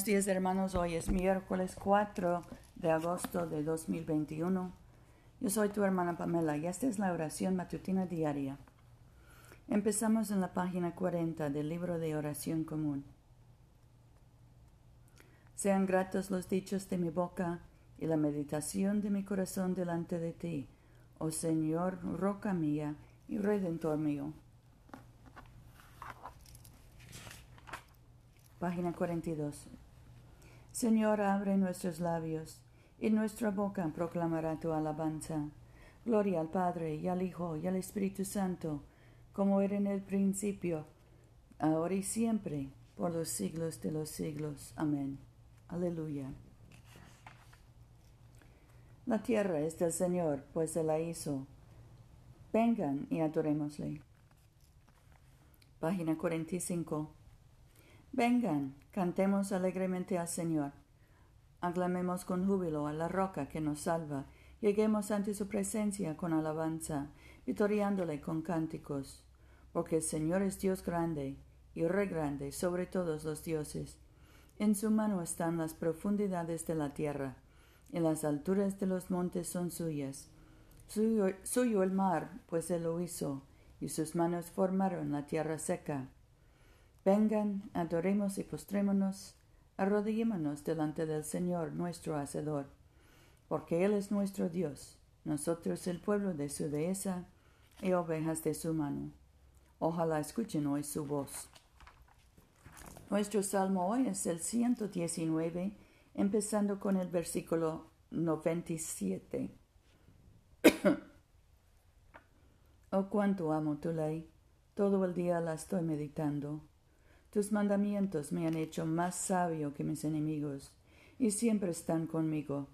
Buenos días hermanos, hoy es miércoles 4 de agosto de 2021. Yo soy tu hermana Pamela y esta es la oración matutina diaria. Empezamos en la página 40 del libro de oración común. Sean gratos los dichos de mi boca y la meditación de mi corazón delante de ti, oh Señor, roca mía y redentor mío. Página 42. Señor, abre nuestros labios, y nuestra boca proclamará tu alabanza. Gloria al Padre, y al Hijo, y al Espíritu Santo, como era en el principio, ahora y siempre, por los siglos de los siglos. Amén. Aleluya. La tierra es del Señor, pues se la hizo. Vengan y adorémosle. Página 45. Vengan, cantemos alegremente al Señor. Aclamemos con júbilo a la roca que nos salva. Lleguemos ante su presencia con alabanza, vitoriándole con cánticos. Porque el Señor es Dios grande y re grande sobre todos los dioses. En su mano están las profundidades de la tierra, y las alturas de los montes son suyas. Suyo, suyo el mar, pues él lo hizo, y sus manos formaron la tierra seca. Vengan, adoremos y postrémonos, arrodillémonos delante del Señor nuestro Hacedor, porque Él es nuestro Dios, nosotros el pueblo de su dehesa y ovejas de su mano. Ojalá escuchen hoy su voz. Nuestro salmo hoy es el 119, empezando con el versículo 97. oh, cuánto amo tu ley, todo el día la estoy meditando. Tus mandamientos me han hecho más sabio que mis enemigos, y siempre están conmigo.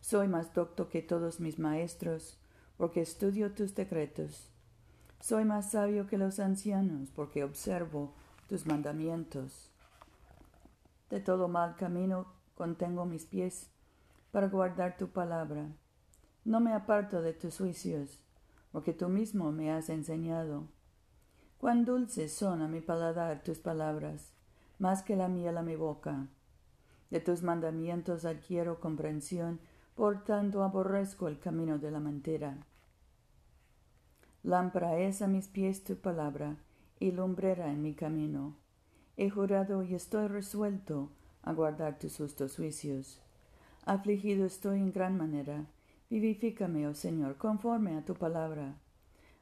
Soy más docto que todos mis maestros, porque estudio tus decretos. Soy más sabio que los ancianos, porque observo tus mandamientos. De todo mal camino contengo mis pies, para guardar tu palabra. No me aparto de tus juicios, porque tú mismo me has enseñado. Cuán dulces son a mi paladar tus palabras, más que la miel a mi boca. De tus mandamientos adquiero comprensión, por tanto aborrezco el camino de la mentira. Lámpara es a mis pies tu palabra, y lumbrera en mi camino. He jurado y estoy resuelto a guardar tus justos juicios. Afligido estoy en gran manera. Vivifícame, oh Señor, conforme a tu palabra.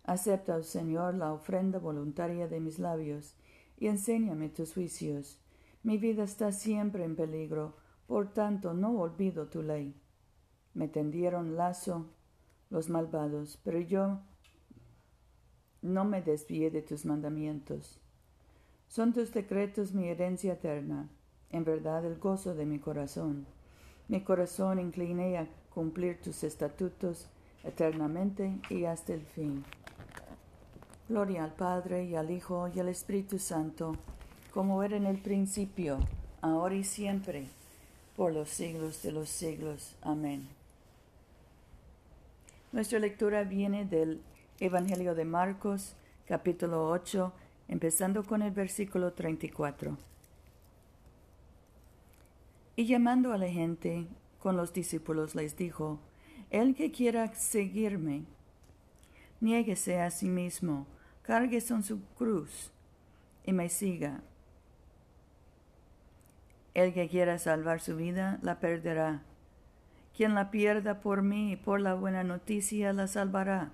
Acepta, oh Señor, la ofrenda voluntaria de mis labios, y enséñame tus juicios. Mi vida está siempre en peligro, por tanto no olvido tu ley. Me tendieron lazo los malvados, pero yo no me desvié de tus mandamientos. Son tus decretos mi herencia eterna, en verdad el gozo de mi corazón. Mi corazón incliné a cumplir tus estatutos eternamente y hasta el fin. Gloria al Padre y al Hijo y al Espíritu Santo, como era en el principio, ahora y siempre, por los siglos de los siglos. Amén. Nuestra lectura viene del Evangelio de Marcos, capítulo 8, empezando con el versículo 34. Y llamando a la gente con los discípulos les dijo, El que quiera seguirme, niéguese a sí mismo cargue en su cruz y me siga. El que quiera salvar su vida la perderá. Quien la pierda por mí y por la buena noticia la salvará.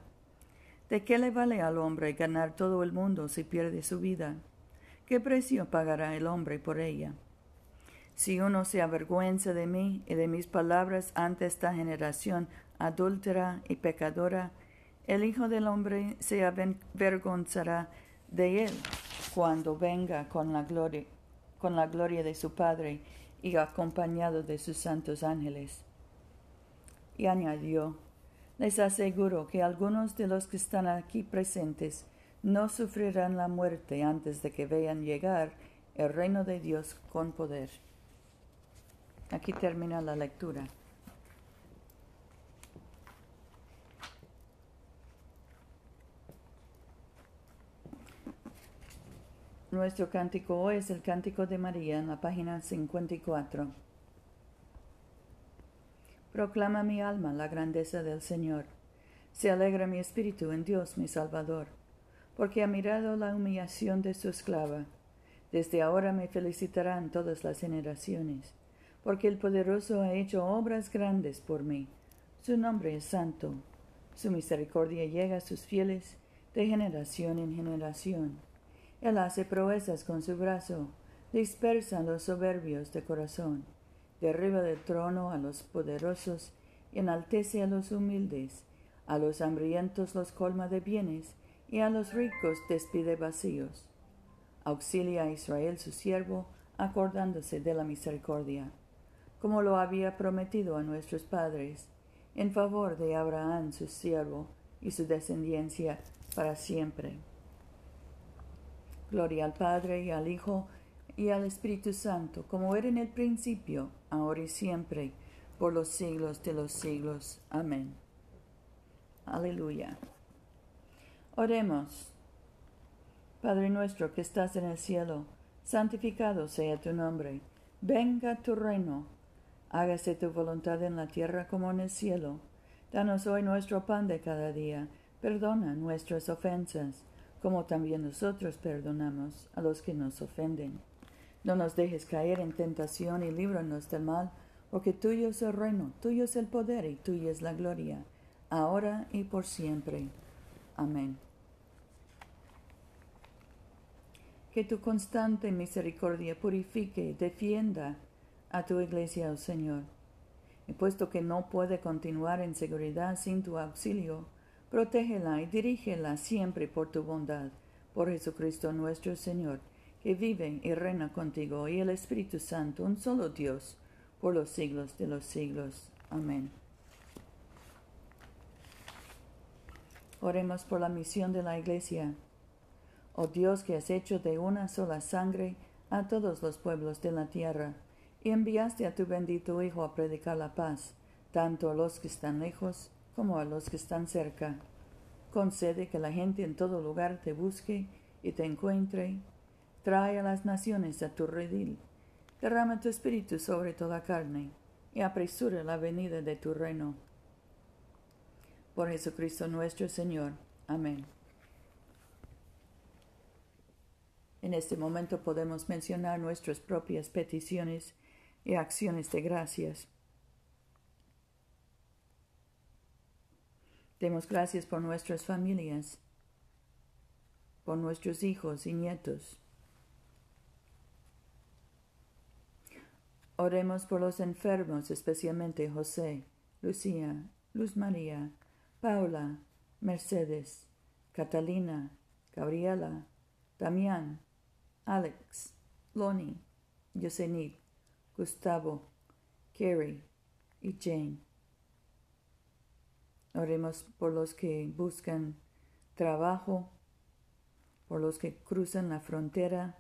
¿De qué le vale al hombre ganar todo el mundo si pierde su vida? ¿Qué precio pagará el hombre por ella? Si uno se avergüenza de mí y de mis palabras ante esta generación adúltera y pecadora, el Hijo del Hombre se avergonzará de él cuando venga con la gloria, con la gloria de su Padre y acompañado de sus santos ángeles. Y añadió, les aseguro que algunos de los que están aquí presentes no sufrirán la muerte antes de que vean llegar el reino de Dios con poder. Aquí termina la lectura. Nuestro cántico hoy es el cántico de María en la página 54. Proclama mi alma la grandeza del Señor. Se alegra mi espíritu en Dios mi Salvador, porque ha mirado la humillación de su esclava. Desde ahora me felicitarán todas las generaciones, porque el poderoso ha hecho obras grandes por mí. Su nombre es santo. Su misericordia llega a sus fieles de generación en generación. Él hace proezas con su brazo, dispersa a los soberbios de corazón, derriba del trono a los poderosos, enaltece a los humildes, a los hambrientos los colma de bienes, y a los ricos despide vacíos. Auxilia a Israel su siervo, acordándose de la misericordia, como lo había prometido a nuestros padres, en favor de Abraham su siervo y su descendencia para siempre. Gloria al Padre y al Hijo y al Espíritu Santo, como era en el principio, ahora y siempre, por los siglos de los siglos. Amén. Aleluya. Oremos. Padre nuestro que estás en el cielo, santificado sea tu nombre. Venga tu reino. Hágase tu voluntad en la tierra como en el cielo. Danos hoy nuestro pan de cada día. Perdona nuestras ofensas como también nosotros perdonamos a los que nos ofenden. No nos dejes caer en tentación y líbranos del mal, porque tuyo es el reino, tuyo es el poder y tuya es la gloria, ahora y por siempre. Amén. Que tu constante misericordia purifique defienda a tu iglesia, oh Señor. Y puesto que no puede continuar en seguridad sin tu auxilio, Protégela y dirígela siempre por tu bondad, por Jesucristo nuestro Señor, que vive y reina contigo y el Espíritu Santo, un solo Dios, por los siglos de los siglos. Amén. Oremos por la misión de la Iglesia. Oh Dios que has hecho de una sola sangre a todos los pueblos de la tierra, y enviaste a tu bendito Hijo a predicar la paz, tanto a los que están lejos como a los que están cerca. Concede que la gente en todo lugar te busque y te encuentre. Trae a las naciones a tu redil. Derrama tu espíritu sobre toda carne y apresura la venida de tu reino. Por Jesucristo nuestro Señor. Amén. En este momento podemos mencionar nuestras propias peticiones y acciones de gracias. Demos gracias por nuestras familias, por nuestros hijos y nietos. Oremos por los enfermos, especialmente José, Lucía, Luz María, Paula, Mercedes, Catalina, Gabriela, Damián, Alex, Lonnie, Yosenit, Gustavo, Carrie y Jane. Oremos por los que buscan trabajo, por los que cruzan la frontera.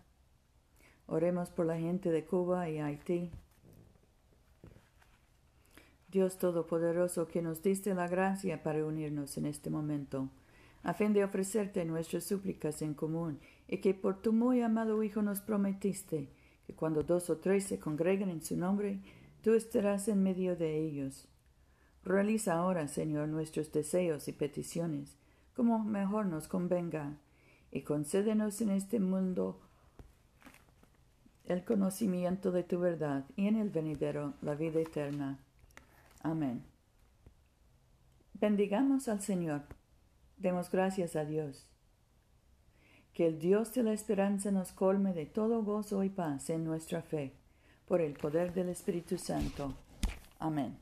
Oremos por la gente de Cuba y Haití. Dios Todopoderoso, que nos diste la gracia para unirnos en este momento, a fin de ofrecerte nuestras súplicas en común, y que por tu muy amado Hijo nos prometiste que cuando dos o tres se congregan en su nombre, tú estarás en medio de ellos. Realiza ahora, Señor, nuestros deseos y peticiones, como mejor nos convenga, y concédenos en este mundo el conocimiento de tu verdad y en el venidero la vida eterna. Amén. Bendigamos al Señor. Demos gracias a Dios. Que el Dios de la esperanza nos colme de todo gozo y paz en nuestra fe, por el poder del Espíritu Santo. Amén.